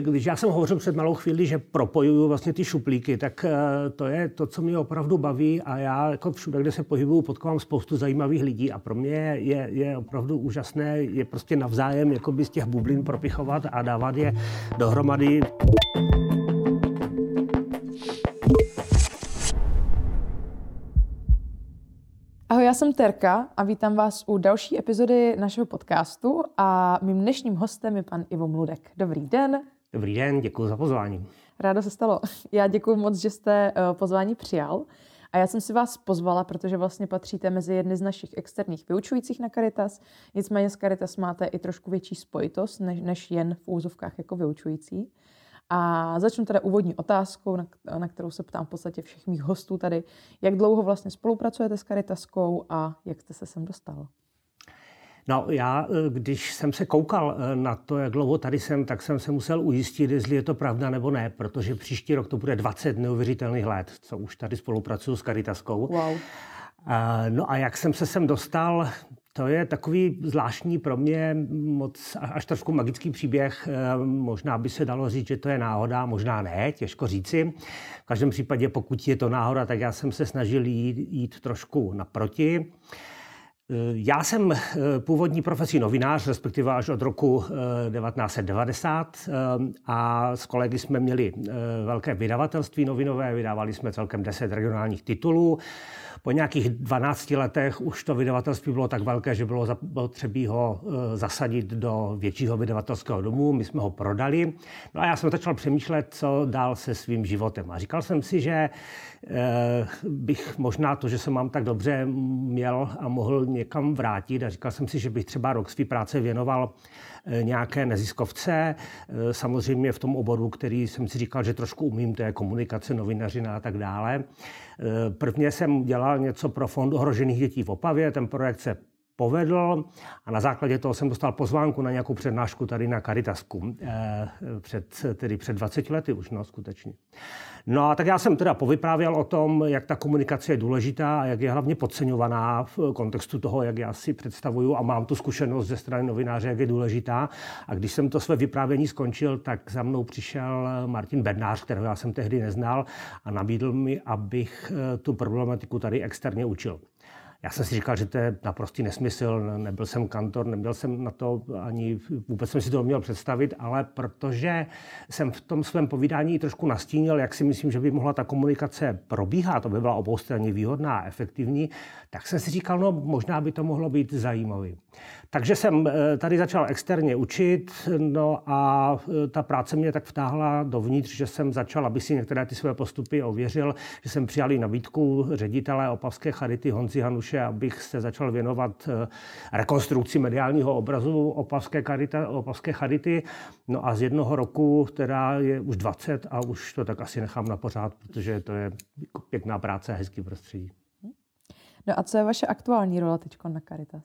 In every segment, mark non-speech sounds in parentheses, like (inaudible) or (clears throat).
Když já jsem hovořil před malou chvíli, že propojuju vlastně ty šuplíky, tak eh, to je to, co mě opravdu baví a já jako všude, kde se pohybuju, potkávám spoustu zajímavých lidí a pro mě je, je opravdu úžasné je prostě navzájem jakoby z těch bublin propichovat a dávat je dohromady. Ahoj, já jsem Terka a vítám vás u další epizody našeho podcastu a mým dnešním hostem je pan Ivo Mludek. Dobrý den. Dobrý den, děkuji za pozvání. Ráda se stalo. Já děkuji moc, že jste eh, pozvání přijal. A já jsem si vás pozvala, protože vlastně patříte mezi jedny z našich externích vyučujících na Caritas. Nicméně s Caritas máte i trošku větší spojitost, než, než jen v úzovkách jako vyučující. A začnu teda úvodní otázkou, na, na kterou se ptám v podstatě všech mých hostů tady. Jak dlouho vlastně spolupracujete s Caritaskou a jak jste se sem dostal? No já, eh, když jsem se koukal eh, na to, jak dlouho tady jsem, tak jsem se musel ujistit, jestli je to pravda nebo ne, protože příští rok to bude 20 neuvěřitelných let, co už tady spolupracuju s Caritaskou. Wow. No a jak jsem se sem dostal, to je takový zvláštní pro mě moc až trošku magický příběh. Eh, možná by se dalo říct, že to je náhoda, možná ne, těžko říci. V každém případě, pokud je to náhoda, tak já jsem se snažil jít, jít trošku naproti. Eh, já jsem eh, původní profesí novinář, respektive až od roku 1990 a s kolegy jsme měli velké vydavatelství novinové, vydávali jsme celkem 10 regionálních titulů. Po nějakých 12 letech už to vydavatelství bylo tak velké, že bylo potřeba ho zasadit do většího vydavatelského domu. My jsme ho prodali. No a já jsem začal přemýšlet, co dál se svým životem. A říkal jsem si, že bych možná to, že se mám tak dobře, měl a mohl někam vrátit. A říkal jsem si, že bych třeba rok svý práce věnoval e, nějaké neziskovce, samozřejmě v tom oboru, který jsem si říkal, že trošku umím, to je komunikace, novinařina a tak dále. Prvně jsem dělal něco pro Fond ohrožených dětí v Opavě, ten projekt se povedl a na základě toho jsem dostal pozvánku na nějakou přednášku tady na Caritasku eh, před, tedy před 20 lety už, no skutečně. No a tak já jsem teda povyprávěl o tom, jak ta komunikace je důležitá a jak je hlavně podceňovaná v kontextu toho, jak já si představuju a mám tu zkušenost ze strany novináře, jak je důležitá. A když jsem to své vyprávění skončil, tak za mnou přišel Martin Bednář, kterého já jsem tehdy neznal a nabídl mi, abych eh, tu problematiku tady externě učil. Já jsem si říkal, že to je naprostý nesmysl, nebyl jsem kantor, neměl jsem na to ani, vůbec jsem si to měl představit, ale protože jsem v tom svém povídání trošku nastínil, jak si myslím, že by mohla ta komunikace probíhat, to by byla oboustranně výhodná a efektivní, tak jsem si říkal, no možná by to mohlo být zajímavý. Takže jsem eh, tady začal externě učit, no a eh, ta práce mě tak vtáhla dovnitř, že jsem začal, aby si některé ty své postupy ověřil, že jsem přijal nabídku ředitele Opavské charity Honzi Hanuše, abych se začal věnovat eh, rekonstrukci mediálního obrazu Opavské, charita, Opavské charity. No a z jednoho roku, která je už 20 a už to tak asi nechám na pořád, protože to je pěkná práce a hezký prostředí. No a co je vaše aktuální rola teď na Caritas?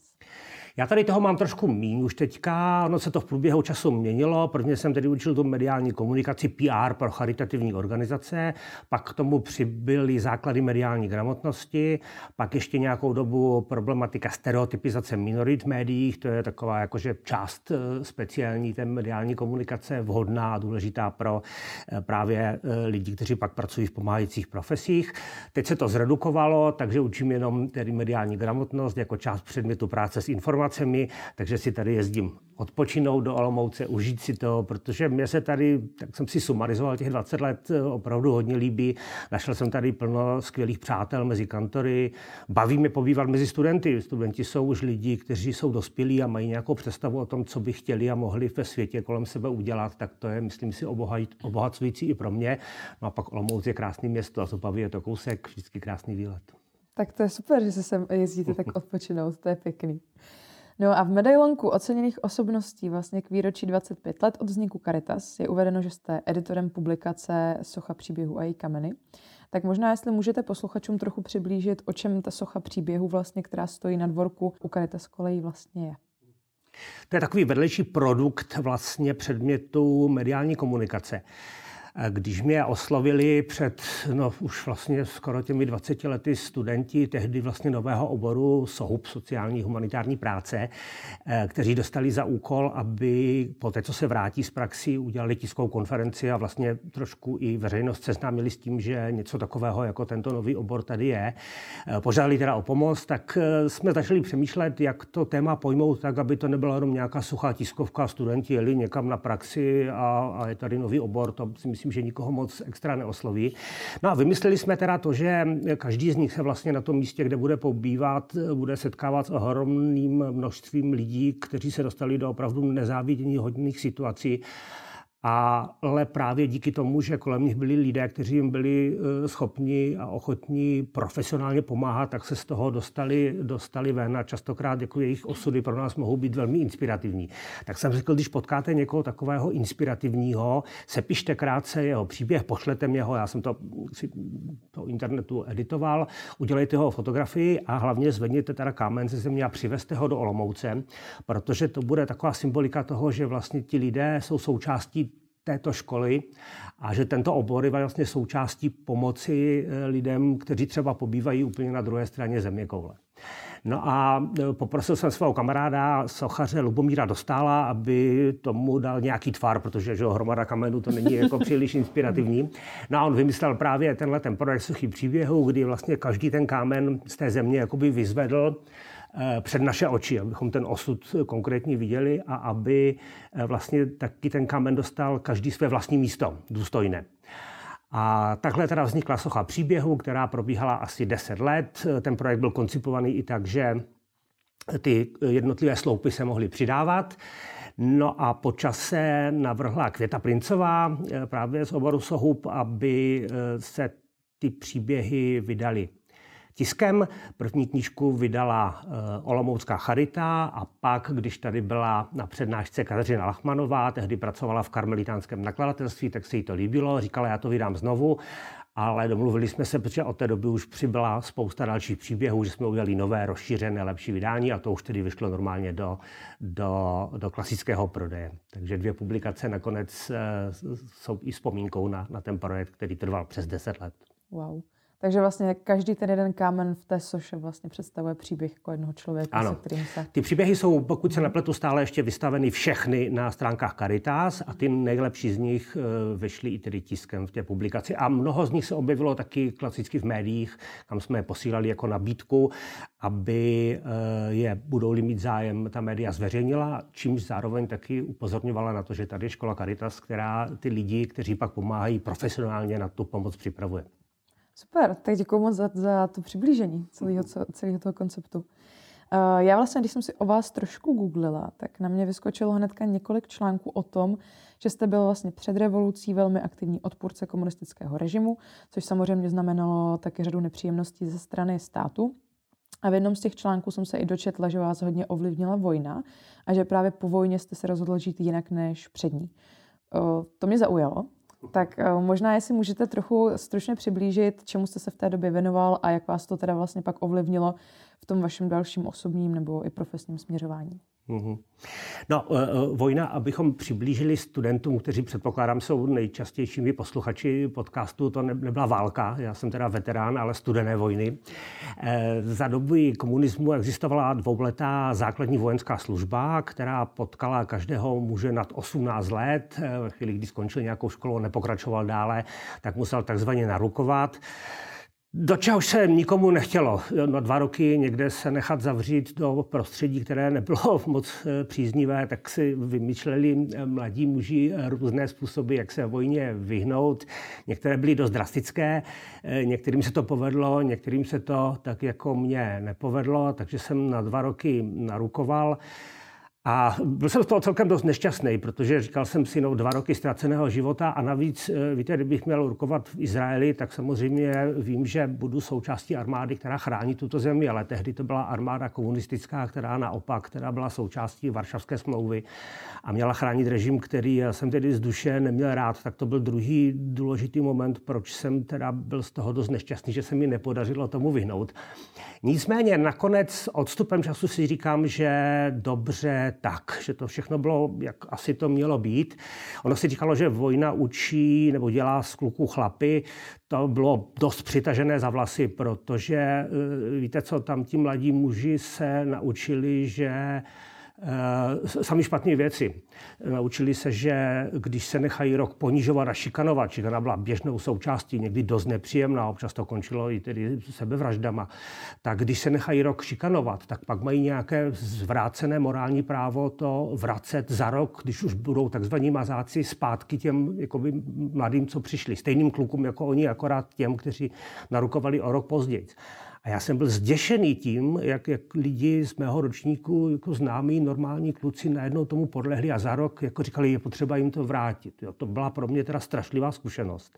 Já tady toho mám trošku míň už teďka, ono se to v průběhu času měnilo. Prvně jsem tedy učil tu mediální komunikaci PR pro charitativní organizace, pak k tomu přibyly základy mediální gramotnosti, pak ještě nějakou dobu problematika stereotypizace minorit v médiích, to je taková jakože část eh, speciální té mediální komunikace, vhodná a důležitá pro eh, právě eh, lidi, kteří pak pracují v pomáhajících profesích. Teď se to zredukovalo, takže učím jenom tedy mediální gramotnost jako část předmětu práce s informací informacemi, takže si tady jezdím odpočinout do Olomouce, užít si to, protože mě se tady, tak jsem si sumarizoval těch 20 let, eh, opravdu hodně líbí. Našel jsem tady plno skvělých přátel mezi kantory. Baví mě pobývat mezi studenty. Studenti jsou už lidi, kteří jsou dospělí a mají nějakou představu o tom, co by chtěli a mohli ve světě kolem sebe udělat, tak to je, myslím si, obohacující i pro mě. No a pak Olomouc je krásné město a z Opavy je to kousek, vždycky krásný výlet. Tak to je super, že se sem jezdíte tak odpočinout, to je pěkný. No a v medailonku oceněných osobností vlastně k výročí 25 let od vzniku Caritas je uvedeno, že jste editorem publikace Socha příběhu a její kameny. Tak možná, jestli můžete posluchačům trochu přiblížit, o čem ta socha příběhu vlastně, která stojí na dvorku u Caritas kolejí vlastně je. To je takový vedlejší produkt vlastně předmětu mediální komunikace. Když mě oslovili před, no už vlastně skoro těmi 20 lety studenti tehdy vlastně nového oboru SOHUP, sociální humanitární práce, eh, kteří dostali za úkol, aby po té, co se vrátí z praxi, udělali tiskovou konferenci a vlastně trošku i veřejnost seznámili s tím, že něco takového jako tento nový obor tady je. Eh, požádali teda o pomoc, tak eh, jsme začali přemýšlet, jak to téma pojmout tak, aby to nebyla jenom nějaká suchá tiskovka, studenti jeli někam na praxi a, a je tady nový obor, to si myslím, že nikoho moc extra neosloví. No a vymysleli jsme teda to, že každý z nich se vlastně na tom místě, kde bude pobývat, bude setkávat s ohromným množstvím lidí, kteří se dostali do opravdu nezávidění hodných situací ale právě díky tomu, že kolem nich byli lidé, kteří jim byli eh, schopni a ochotní profesionálně pomáhat, tak se z toho dostali, dostali ven a častokrát jako jejich osudy pro nás mohou být velmi inspirativní. Tak jsem řekl, když potkáte někoho takového inspirativního, sepište krátce jeho příběh, pošlete mě ho, já jsem to si to internetu editoval, udělejte ho fotografii a hlavně zvedněte teda kámen ze země a přivezte ho do Olomouce, protože to bude taková symbolika toho, že vlastně ti lidé jsou součástí této školy a že tento obor je vlastně součástí pomoci eh, lidem, kteří třeba pobývají úplně na druhé straně země koule. No a eh, poprosil jsem svého kamaráda, sochaře Lubomíra Dostála, aby tomu dal nějaký tvar, protože že hromada kamenů to není jako příliš inspirativní. No a on vymyslel právě tenhle ten projekt Suchý příběhu, kdy vlastně každý ten kámen z té země jakoby vyzvedl před naše oči, abychom ten osud konkrétně viděli a aby eh, vlastně taky ten kamen dostal každý své vlastní místo, důstojné. A takhle teda vznikla socha příběhu, která probíhala asi 10 let. Ten projekt byl koncipovaný i tak, že ty jednotlivé sloupy se mohly přidávat. No a po čase navrhla Květa Princová eh, právě z oboru Sohub, aby se ty příběhy vydali tiskem. První knížku vydala eh, Olomoucká charita a pak, když tady byla na přednášce Kateřina Lachmanová, tehdy pracovala v karmelitánském nakladatelství, tak se jí to líbilo, říkala, já to vydám znovu ale domluvili jsme se, protože od té doby už přibyla spousta dalších příběhů, že jsme udělali nové, rozšířené, lepší vydání a to už tedy vyšlo normálně do, do, do klasického prodeje. Takže dvě publikace nakonec eh, jsou i vzpomínkou na, na ten projekt, který trval přes 10 let. Wow. Takže vlastně každý ten jeden kámen v té soše vlastně představuje příběh jako jednoho člověka, ano. se kterým se... Ty příběhy jsou, pokud se nepletu, stále ještě vystaveny všechny na stránkách Caritas a ty nejlepší z nich eh, vyšly i tedy tiskem v té publikaci. A mnoho z nich se objevilo taky klasicky v médiích, kam jsme je posílali jako nabídku, aby eh, je budou-li mít zájem ta média zveřejnila, čímž zároveň taky upozorňovala na to, že tady je škola Caritas, která ty lidi, kteří pak pomáhají profesionálně na tu pomoc připravuje. Super, tak děkuji moc za, za to přiblížení celého, celého toho konceptu. Uh, já vlastně, když jsem si o vás trošku googlila, tak na mě vyskočilo hnedka několik článků o tom, že jste byl vlastně před revolucí velmi aktivní odpůrce komunistického režimu, což samozřejmě znamenalo taky řadu nepříjemností ze strany státu. A v jednom z těch článků jsem se i dočetla, že vás hodně ovlivnila vojna a že právě po vojně jste se rozhodl žít jinak než před ní. Uh, to mě zaujalo, tak eh, možná, jestli můžete trochu stručně přiblížit, čemu jste se v té době věnoval a jak vás to teda vlastně pak ovlivnilo v tom vašem dalším osobním nebo i profesním směřování. Mm-hmm. No, e, e, vojna, abychom přiblížili studentům, kteří předpokládám jsou nejčastějšími posluchači podcastu, to nebyla válka, já jsem teda veterán, ale studené vojny. E, za doby komunismu existovala dvouletá základní vojenská služba, která potkala každého muže nad 18 let. Ve chvíli, kdy skončil nějakou školu, nepokračoval dále, tak musel takzvaně narukovat. Do čehož se nikomu nechtělo na dva roky někde se nechat zavřít do prostředí, které nebylo (laughs) moc eh, příznivé, tak si vymýšleli eh, mladí muži různé způsoby, jak se vojně vyhnout. Některé byly dost drastické, eh, některým se to povedlo, některým se to tak jako mě nepovedlo, takže jsem na dva roky narukoval. A byl jsem z toho celkem dost nešťastný, protože říkal jsem si, no dva roky ztraceného života a navíc, eh, víte, kdybych měl urkovat v Izraeli, tak samozřejmě vím, že budu součástí armády, která chrání tuto zemi, ale tehdy to byla armáda komunistická, která naopak, která byla součástí Varšavské smlouvy a měla chránit režim, který jsem tedy z duše neměl rád, tak to byl druhý důležitý moment, proč jsem teda byl z toho dost nešťastný, že se mi nepodařilo tomu vyhnout. Nicméně nakonec odstupem času si říkám, že dobře tak, že to všechno bylo, jak asi to mělo být. Ono si říkalo, že vojna učí nebo dělá z kluků chlapy. To bylo dost přitažené za vlasy, protože eh, víte co, tam ti mladí muži se naučili, že sami špatné věci. Naučili se, že když se nechají rok ponižovat a šikanovat, šikana byla běžnou součástí, někdy dost nepříjemná, občas to končilo i tedy sebevraždama, tak když se nechají rok šikanovat, tak pak mají nějaké zvrácené morální právo to vracet za rok, když už budou takzvaní mazáci zpátky těm jakoby, mladým, co přišli. Stejným klukům jako oni, akorát těm, kteří narukovali o rok později. A já jsem byl zděšený tím, jak, jak lidi z mého ročníku, jako známí normální kluci, najednou tomu podlehli a za rok jako říkali, je potřeba jim to vrátit. Jo, to byla pro mě teda strašlivá zkušenost.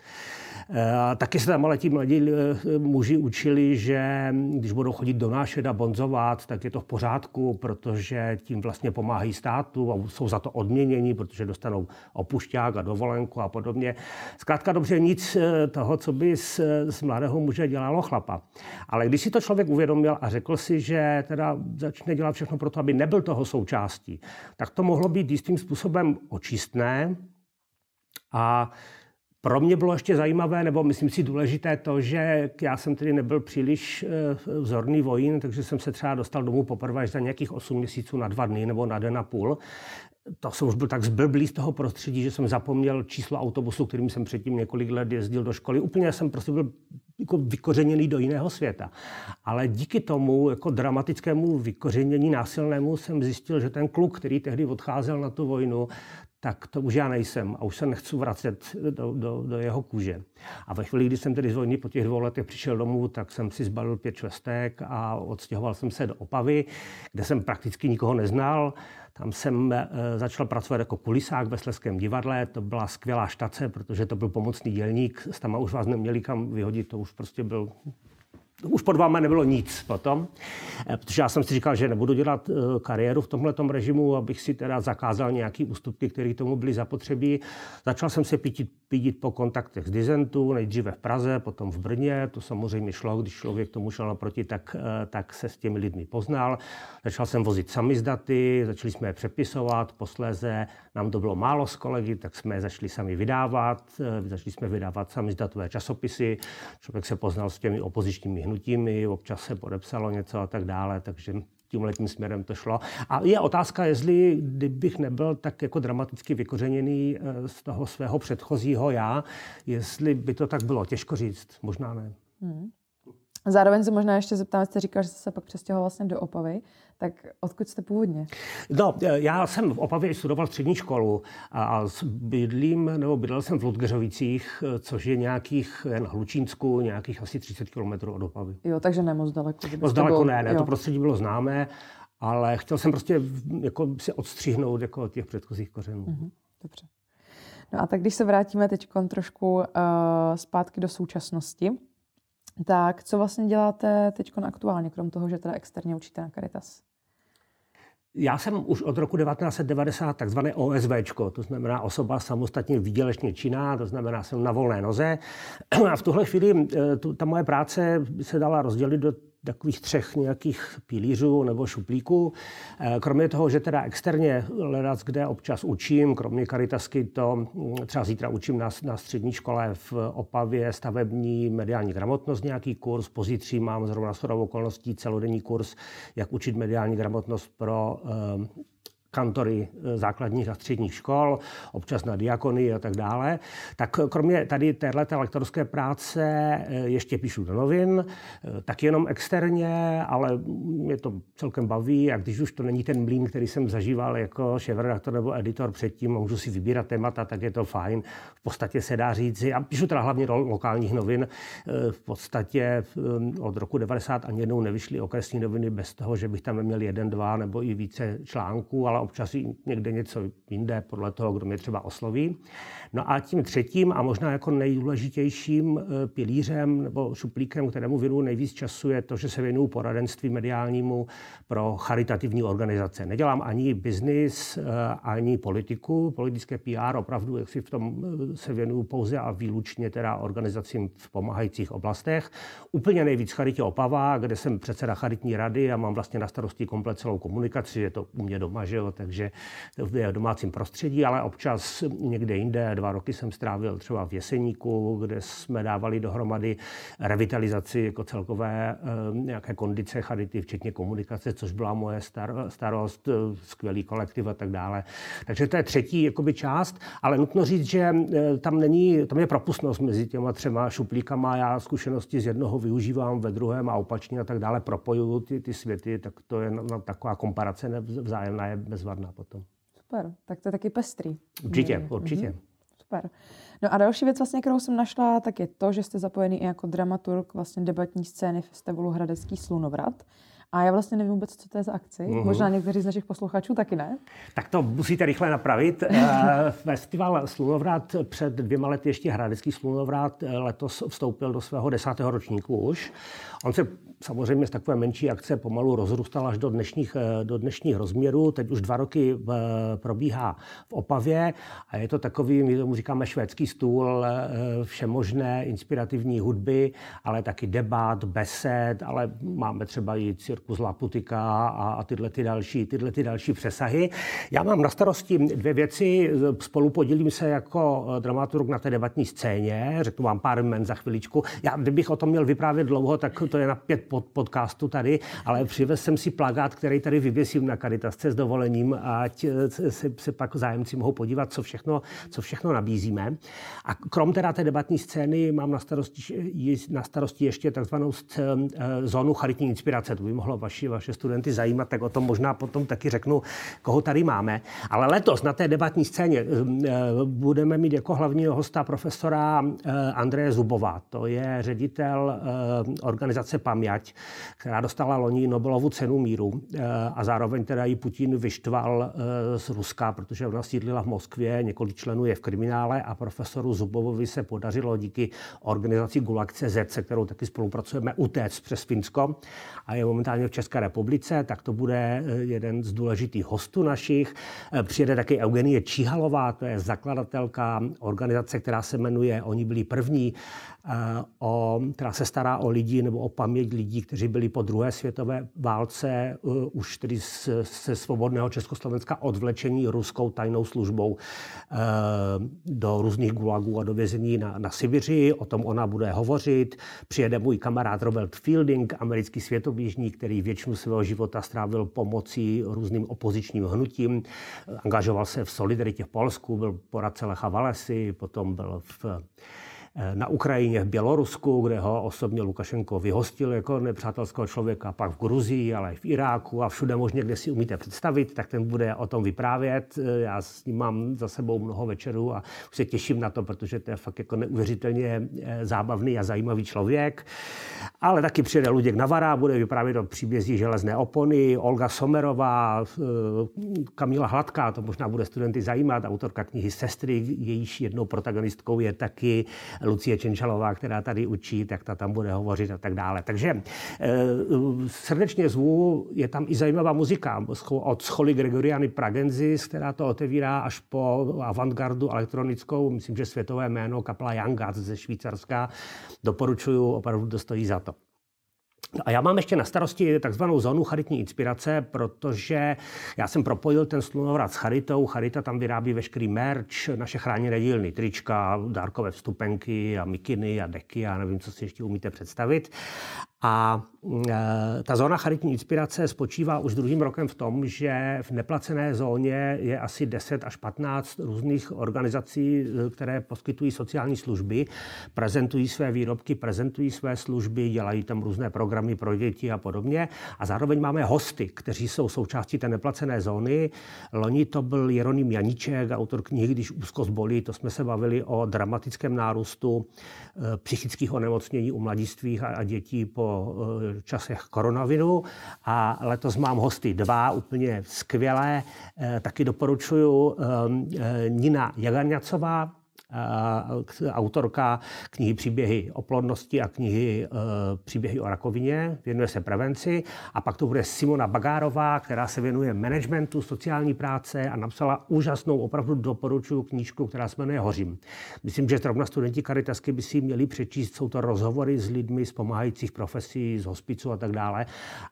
E, a taky se tam ale ti mladí e, muži učili, že když budou chodit do a bonzovat, tak je to v pořádku, protože tím vlastně pomáhají státu a jsou za to odměněni, protože dostanou opušťák a dovolenku a podobně. Zkrátka dobře nic e, toho, co by z, z mladého muže dělalo chlapa. Ale když si to člověk uvědomil a řekl si, že teda začne dělat všechno pro to, aby nebyl toho součástí, tak to mohlo být jistým způsobem očistné. A pro mě bylo ještě zajímavé, nebo myslím si důležité to, že já jsem tedy nebyl příliš eh, vzorný vojín, takže jsem se třeba dostal domů poprvé až za nějakých 8 měsíců na dva dny nebo na den a půl to jsem už byl tak zblblý z toho prostředí, že jsem zapomněl číslo autobusu, kterým jsem předtím několik let jezdil do školy. Úplně jsem prostě byl jako vykořeněný do jiného světa. Ale díky tomu jako dramatickému vykořenění násilnému jsem zjistil, že ten kluk, který tehdy odcházel na tu vojnu, tak to už já nejsem a už se nechci vracet do, do, do jeho kůže. A ve chvíli, kdy jsem tedy z vojny po těch dvou letech přišel domů, tak jsem si zbalil pět švestek a odstěhoval jsem se do Opavy, kde jsem prakticky nikoho neznal. Tam jsem eh, začal pracovat jako kulisák ve Sleském divadle. To byla skvělá štace, protože to byl pomocný dělník. S tam už vás neměli kam vyhodit, to už prostě byl už pod vámi nebylo nic potom, eh, protože já jsem si říkal, že nebudu dělat eh, kariéru v tomhle režimu, abych si teda zakázal nějaký ústupky, které tomu byly zapotřebí. Začal jsem se pítit, pítit po kontaktech z Dizentu, nejdříve v Praze, potom v Brně. To samozřejmě šlo, když člověk tomu šel naproti, tak, eh, tak se s těmi lidmi poznal. Začal jsem vozit samizdaty, začali jsme je přepisovat, posléze nám to bylo málo s kolegy, tak jsme je začali sami vydávat. Začali jsme vydávat samizdatové časopisy. Člověk se poznal s těmi opozičními hnutími, občas se podepsalo něco a tak dále, takže tím letním směrem to šlo. A je otázka, jestli kdybych nebyl tak jako dramaticky vykořeněný eh, z toho svého předchozího já, jestli by to tak bylo. Těžko říct, možná ne. Hmm. Zároveň se možná ještě zeptám, jste říkal, že jste se pak přestěhoval vlastně do Opavy, tak odkud jste původně? No, já jsem v Opavě studoval střední školu a bydlím, nebo bydlel jsem v Ludgeřovicích, což je nějakých, jen Hlučínsku, nějakých asi 30 km od Opavy. Jo, takže ne moc daleko. Moc daleko bylo, ne, ne, jo. to prostředí bylo známé, ale chtěl jsem prostě jako si odstřihnout jako od těch předchozích kořenů. Mm-hmm, dobře. No a tak když se vrátíme teď trošku uh, zpátky do současnosti, tak co vlastně děláte teď aktuálně, krom toho, že teda externě učíte na Caritas? Já jsem už od roku 1990 takzvané OSV, to znamená osoba samostatně výdělečně činná, to znamená, jsem na volné noze. (clears throat) A v tuhle chvíli eh, ta moje práce se dala rozdělit do takových třech nějakých pilířů nebo šuplíků. Eh, kromě toho, že teda externě hledat, kde občas učím, kromě karitasky to mm, třeba zítra učím na, na střední škole v Opavě stavební mediální gramotnost nějaký kurz, pozítří mám zrovna s okolností celodenní kurz, jak učit mediální gramotnost pro eh, kantory eh, základních a středních škol, občas na diakony a tak dále. Tak kromě tady této lektorské práce eh, ještě píšu do novin, eh, tak jenom externě, ale mě to celkem baví a když už to není ten mlín, který jsem zažíval jako šéfredaktor nebo editor předtím, můžu si vybírat témata, tak je to fajn. V podstatě se dá říct, a píšu teda hlavně do lokálních novin, v podstatě od roku 90 ani jednou nevyšly okresní noviny bez toho, že bych tam neměl jeden, dva nebo i více článků, ale občas i někde něco jinde, podle toho, kdo mě třeba osloví. No a tím třetím a možná jako nejdůležitějším eh, pilířem nebo šuplíkem, kterému věnuju nejvíc času, je to, že se věnuju poradenství mediálnímu pro charitativní organizace. Nedělám ani biznis, eh, ani politiku, politické PR, opravdu, jak si v tom eh, se věnuju pouze a výlučně teda organizacím v pomáhajících oblastech. Úplně nejvíc charitě Opava, kde jsem předseda charitní rady a mám vlastně na starosti komplet celou komunikaci, je to u mě doma, že jo, takže v domácím prostředí, ale občas někde jinde. Dva roky jsem strávil třeba v Jeseníku, kde jsme dávali dohromady revitalizaci jako celkové nějaké kondice charity, včetně komunikace, což byla moje star, starost, skvělý kolektiv a tak dále. Takže to je třetí jakoby, část, ale nutno říct, že tam není, tam je propustnost mezi těma třema šuplíkama. Já zkušenosti z jednoho využívám ve druhém a opačně a tak dále, propojuju ty, ty světy, tak to je na taková komparace vzájemná je bezvadná potom. Super, tak to je taky pestrý. Určitě, určitě. Mm-hmm. Super. No a další věc, vlastně, kterou jsem našla, tak je to, že jste zapojený i jako dramaturg vlastně debatní scény festivalu Hradecký slunovrat. A já vlastně nevím vůbec, co to je za akci. Uhum. Možná někteří z našich posluchačů taky ne. Tak to musíte rychle napravit. (laughs) Eh, festival Slunovrat před dvěma lety ještě Hradecký Slunovrat eh, letos vstoupil do svého desátého ročníku už. On se samozřejmě z takové menší akce pomalu rozrůstal až do dnešních, eh, do dnešních rozměrů. Teď už dva roky probíhá v Opavě a je to takový, my tomu říkáme švédský stůl, všemožné inspirativní hudby, ale taky debat, besed, ale máme třeba i cirkus Laputika a, a tyhle, ty další, tyhle ty další přesahy. Já mám na starosti dvě věci. Spolu podílím se jako eh, dramaturg na té debatní scéně. Řeknu vám pár jmen za chviličku. Já, kdybych o tom měl vyprávět dlouho, tak to je na pět pod, podcastu tady, ale přivez jsem si plagát, který tady vyvěsím na Karitasce s dovolením, ať eh, se, se pak zájemci mohou podívat, co všechno, co všechno nabízíme. A krom teda té debatní scény mám na starosti, na starosti ještě takzvanou eh, zónu charitní inspirace. To by mohlo vaši, vaše studenty zajímat, tak o tom možná potom taky řeknu, koho tady máme. Ale letos na té debatní scéně eh, budeme mít jako hlavního hosta profesora eh, Andreje Zubova. To je ředitel eh, organizace Paměť, která dostala loni Nobelovu cenu míru a zároveň teda ji Putin vyštval z Ruska, protože ona sídlila v Moskvě, několik členů je v kriminále a profesoru Zubovovi se podařilo díky organizaci Gulag.cz, se kterou taky spolupracujeme, utéct přes Finsko a je momentálně momentálně v České republice, tak to bude eh, jeden z důležitých hostů našich. Eh, přijede taky Eugenie Číhalová, to je zakladatelka organizace, která se jmenuje Oni byli první Eh, o, která se stará o lidi nebo o paměť lidí, kteří byli po druhé světové válce už tedy se svobodného Československa odvlečení ruskou tajnou službou do různých gulagů a do vězení na, na Sibiři. O tom ona bude hovořit. Přijede můj kamarád Robert Fielding, americký světoběžník, který většinu svého života strávil pomocí různým opozičním hnutím. Angažoval se v Solidaritě v Polsku, byl poradce Lecha Valesy, potom byl v na Ukrajině, v Bělorusku, kde ho osobně Lukašenko vyhostil jako nepřátelského člověka, pak v Gruzii, ale i v Iráku a všude možně, kde si umíte představit, tak ten bude o tom vyprávět. Já s ním mám za sebou mnoho večerů a už se těším na to, protože to je fakt jako neuvěřitelně eh, zábavný a zajímavý člověk. Ale taky přijede Luděk Navara, bude vyprávět o příbězí železné opony, Olga Somerová, eh, Kamila Hladká, to možná bude studenty zajímat, autorka knihy Sestry, jejíž jednou protagonistkou je taky Lucie Čenčalová, která tady učí, tak ta tam bude hovořit a tak dále. Takže eh, srdečně zvu, je tam i zajímavá muzika od Scholy Gregoriany Pragenzis, která to otevírá až po avantgardu elektronickou, myslím, že světové jméno kapela Young ze Švýcarska. Doporučuju, opravdu to stojí za to. A já mám ještě na starosti takzvanou zónu charitní inspirace, protože já jsem propojil ten slunovrat s Charitou. Charita tam vyrábí veškerý merch, naše chráněné dílny, trička, dárkové vstupenky a mikiny a deky a nevím, co si ještě umíte představit. A e, ta zóna charitní inspirace spočívá už druhým rokem v tom, že v neplacené zóně je asi 10 až 15 různých organizací, e, které poskytují sociální služby, prezentují své výrobky, prezentují své služby, dělají tam různé programy pro děti a podobně. A zároveň máme hosty, kteří jsou součástí té neplacené zóny. Loni to byl Jeroným Janíček, autor knihy Když úzkost bolí, to jsme se bavili o dramatickém nárůstu e, psychických onemocnění u mladistvých a dětí po Eh, časech koronaviru a letos mám hosty dva úplně skvělé. Eh, taky doporučuju eh, Nina Jagarňacová, autorka knihy Příběhy o plodnosti a knihy Příběhy o rakovině, věnuje se prevenci. A pak to bude Simona Bagárová, která se věnuje managementu, sociální práce a napsala úžasnou, opravdu doporučuju knížku, která se jmenuje Hořím. Myslím, že zrovna studenti Karitasky by si měli přečíst, jsou to rozhovory s lidmi z pomáhajících profesí, z hospicu a tak dále.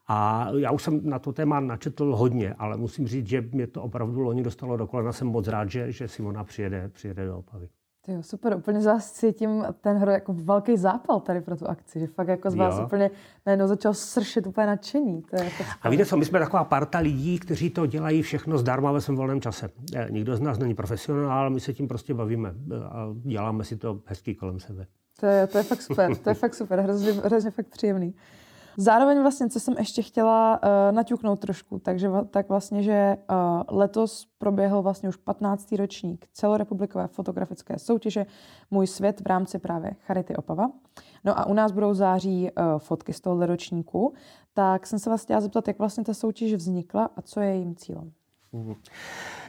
A já už jsem na to téma načetl hodně, ale musím říct, že mě to opravdu loni dostalo do kolena. Jsem moc rád, že, že Simona přijede, přijede do Opavy. Jo, super, úplně z vás cítím ten hro jako velký zápal tady pro tu akci, že fakt jako z vás jo. úplně najednou začal sršet úplně nadšení. To je jako a víte co, my jsme taková parta lidí, kteří to dělají všechno zdarma ve svém volném čase. Eh, nikdo z nás není profesionál, my se tím prostě bavíme eh, a děláme si to hezký kolem sebe. To je, to je fakt super, to je fakt super, hrozně, hrozně fakt příjemný. Zároveň vlastně, co jsem ještě chtěla uh, naťuknout trošku, takže tak vlastně, že uh, letos proběhl vlastně už 15. ročník celorepublikové fotografické soutěže Můj svět v rámci právě Charity Opava. No a u nás budou září uh, fotky z tohohle ročníku, tak jsem se vás chtěla zeptat, jak vlastně ta soutěž vznikla a co je jejím cílem. Mm.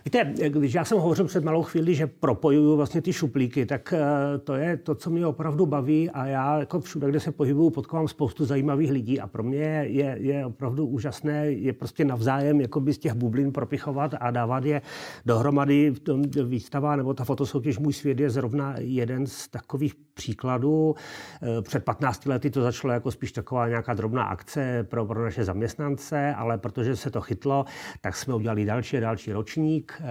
Víte, když já jsem hovořil před malou chvíli, že propojuju vlastně ty šuplíky, tak eh, to je to, co mě opravdu baví a já jako všude, kde se pohybuju, potkávám spoustu zajímavých lidí a pro mě je, je opravdu úžasné je prostě navzájem jakoby z těch bublin propichovat a dávat je dohromady. V tom výstava nebo ta fotosoutěž Můj svět je zrovna jeden z takových příkladů. Eh, před 15 lety to začalo jako spíš taková nějaká drobná akce pro, pro naše zaměstnance, ale protože se to chytlo, tak jsme udělali další a další ročník. Eh,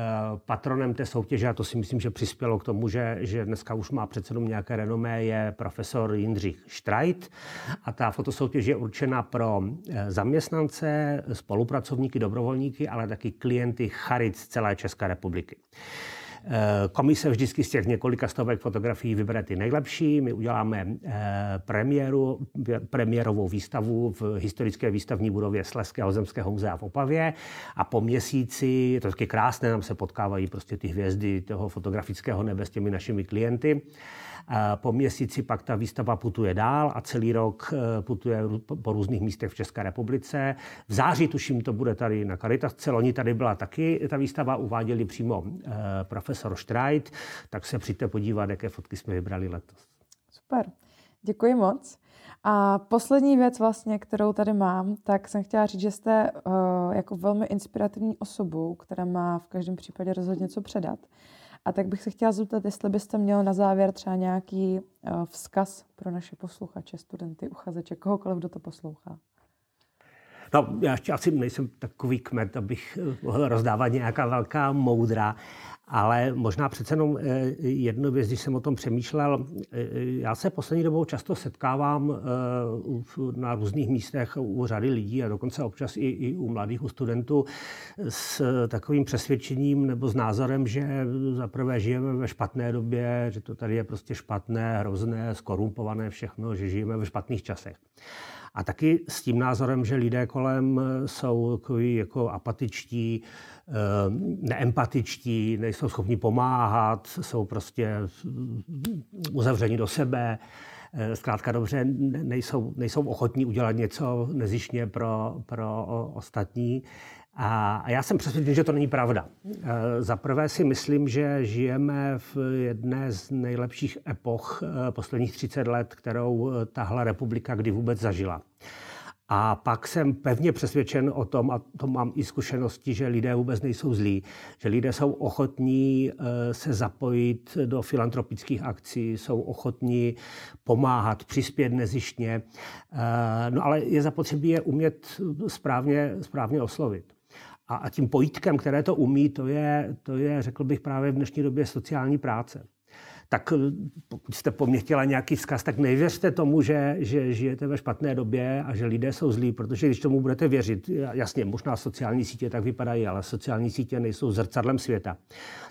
patronem té soutěže, a to si myslím, že přispělo k tomu, že, že dneska už má přece jenom nějaké renomé, je profesor Jindřich Štrajt. A ta fotosoutěž je určena pro eh, zaměstnance, spolupracovníky, dobrovolníky, ale taky klienty charit z celé České republiky. Eh, komise vždycky z těch několika stovek fotografií vybere ty nejlepší. My uděláme eh, premiéru, premiérovou výstavu v historické výstavní budově Sleského zemského muzea v Opavě a po měsíci, je to taky krásné, nám se potkávají prostě ty hvězdy toho fotografického nebe s těmi našimi klienty. Po měsíci pak ta výstava putuje dál a celý rok eh, putuje po různých místech v České republice. V září, tuším, to bude tady na Caritas. Loni tady byla taky ta výstava, uváděli přímo eh, profesor Štrajt, tak se přijďte podívat, jaké fotky jsme vybrali letos. Super, děkuji moc. A poslední věc vlastně, kterou tady mám, tak jsem chtěla říct, že jste uh, jako velmi inspirativní osobou, která má v každém případě rozhodně co předat. A tak bych se chtěla zeptat, jestli byste měl na závěr třeba nějaký uh, vzkaz pro naše posluchače, studenty, uchazeče, kohokoliv, kdo to poslouchá. No, já ještě asi nejsem takový kmet, abych mohl rozdávat nějaká velká moudra, ale možná přece jenom eh, jednu věc, když jsem o tom přemýšlel, eh, já se poslední dobou často setkávám eh, na různých místech u řady lidí a dokonce občas i, i u mladých, u studentů s takovým přesvědčením nebo s názorem, že zaprvé žijeme ve špatné době, že to tady je prostě špatné, hrozné, skorumpované všechno, že žijeme ve špatných časech. A taky s tím názorem, že lidé kolem jsou takový jako apatičtí, eh, neempatičtí, nejsou schopni pomáhat, jsou prostě uzavřeni do sebe. Eh, zkrátka dobře, nejsou, nejsou ochotní udělat něco nezišně pro, pro ostatní. A já jsem přesvědčen, že to není pravda. E, za prvé si myslím, že žijeme v jedné z nejlepších epoch e, posledních 30 let, kterou tahle republika kdy vůbec zažila. A pak jsem pevně přesvědčen o tom, a to mám i zkušenosti, že lidé vůbec nejsou zlí, že lidé jsou ochotní se zapojit do filantropických akcí, jsou ochotní pomáhat, přispět nezištně, no ale je zapotřebí je umět správně, správně oslovit. A, a tím pojítkem, které to umí, to je, to je, řekl bych, právě v dnešní době sociální práce tak eh, pokud jste po mně chtěla nějaký vzkaz, tak nevěřte tomu, že, že žijete ve špatné době a že lidé jsou zlí, protože když tomu budete věřit, jasně, možná sociální sítě tak vypadají, ale sociální sítě nejsou zrcadlem světa.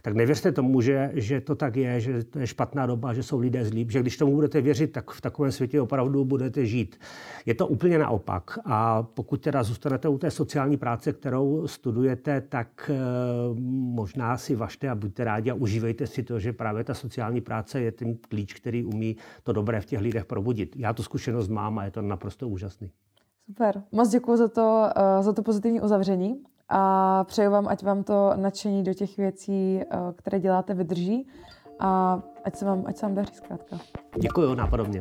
Tak nevěřte tomu, že, že to tak je, že to je špatná doba, že jsou lidé zlí, že když tomu budete věřit, tak v takovém světě opravdu budete žít. Je to úplně naopak. A pokud teda zůstanete u té sociální práce, kterou studujete, tak eh, možná si vašte a buďte rádi a užívejte si to, že právě ta sociální práce je ten klíč, který umí to dobré v těch lidech probudit. Já tu zkušenost mám a je to naprosto úžasný. Super. Moc děkuji za to, eh, za to pozitivní uzavření a přeju vám, ať vám to nadšení do těch věcí, eh, které děláte, vydrží a ať se vám, ať se vám daří zkrátka. Děkuji, napodobně.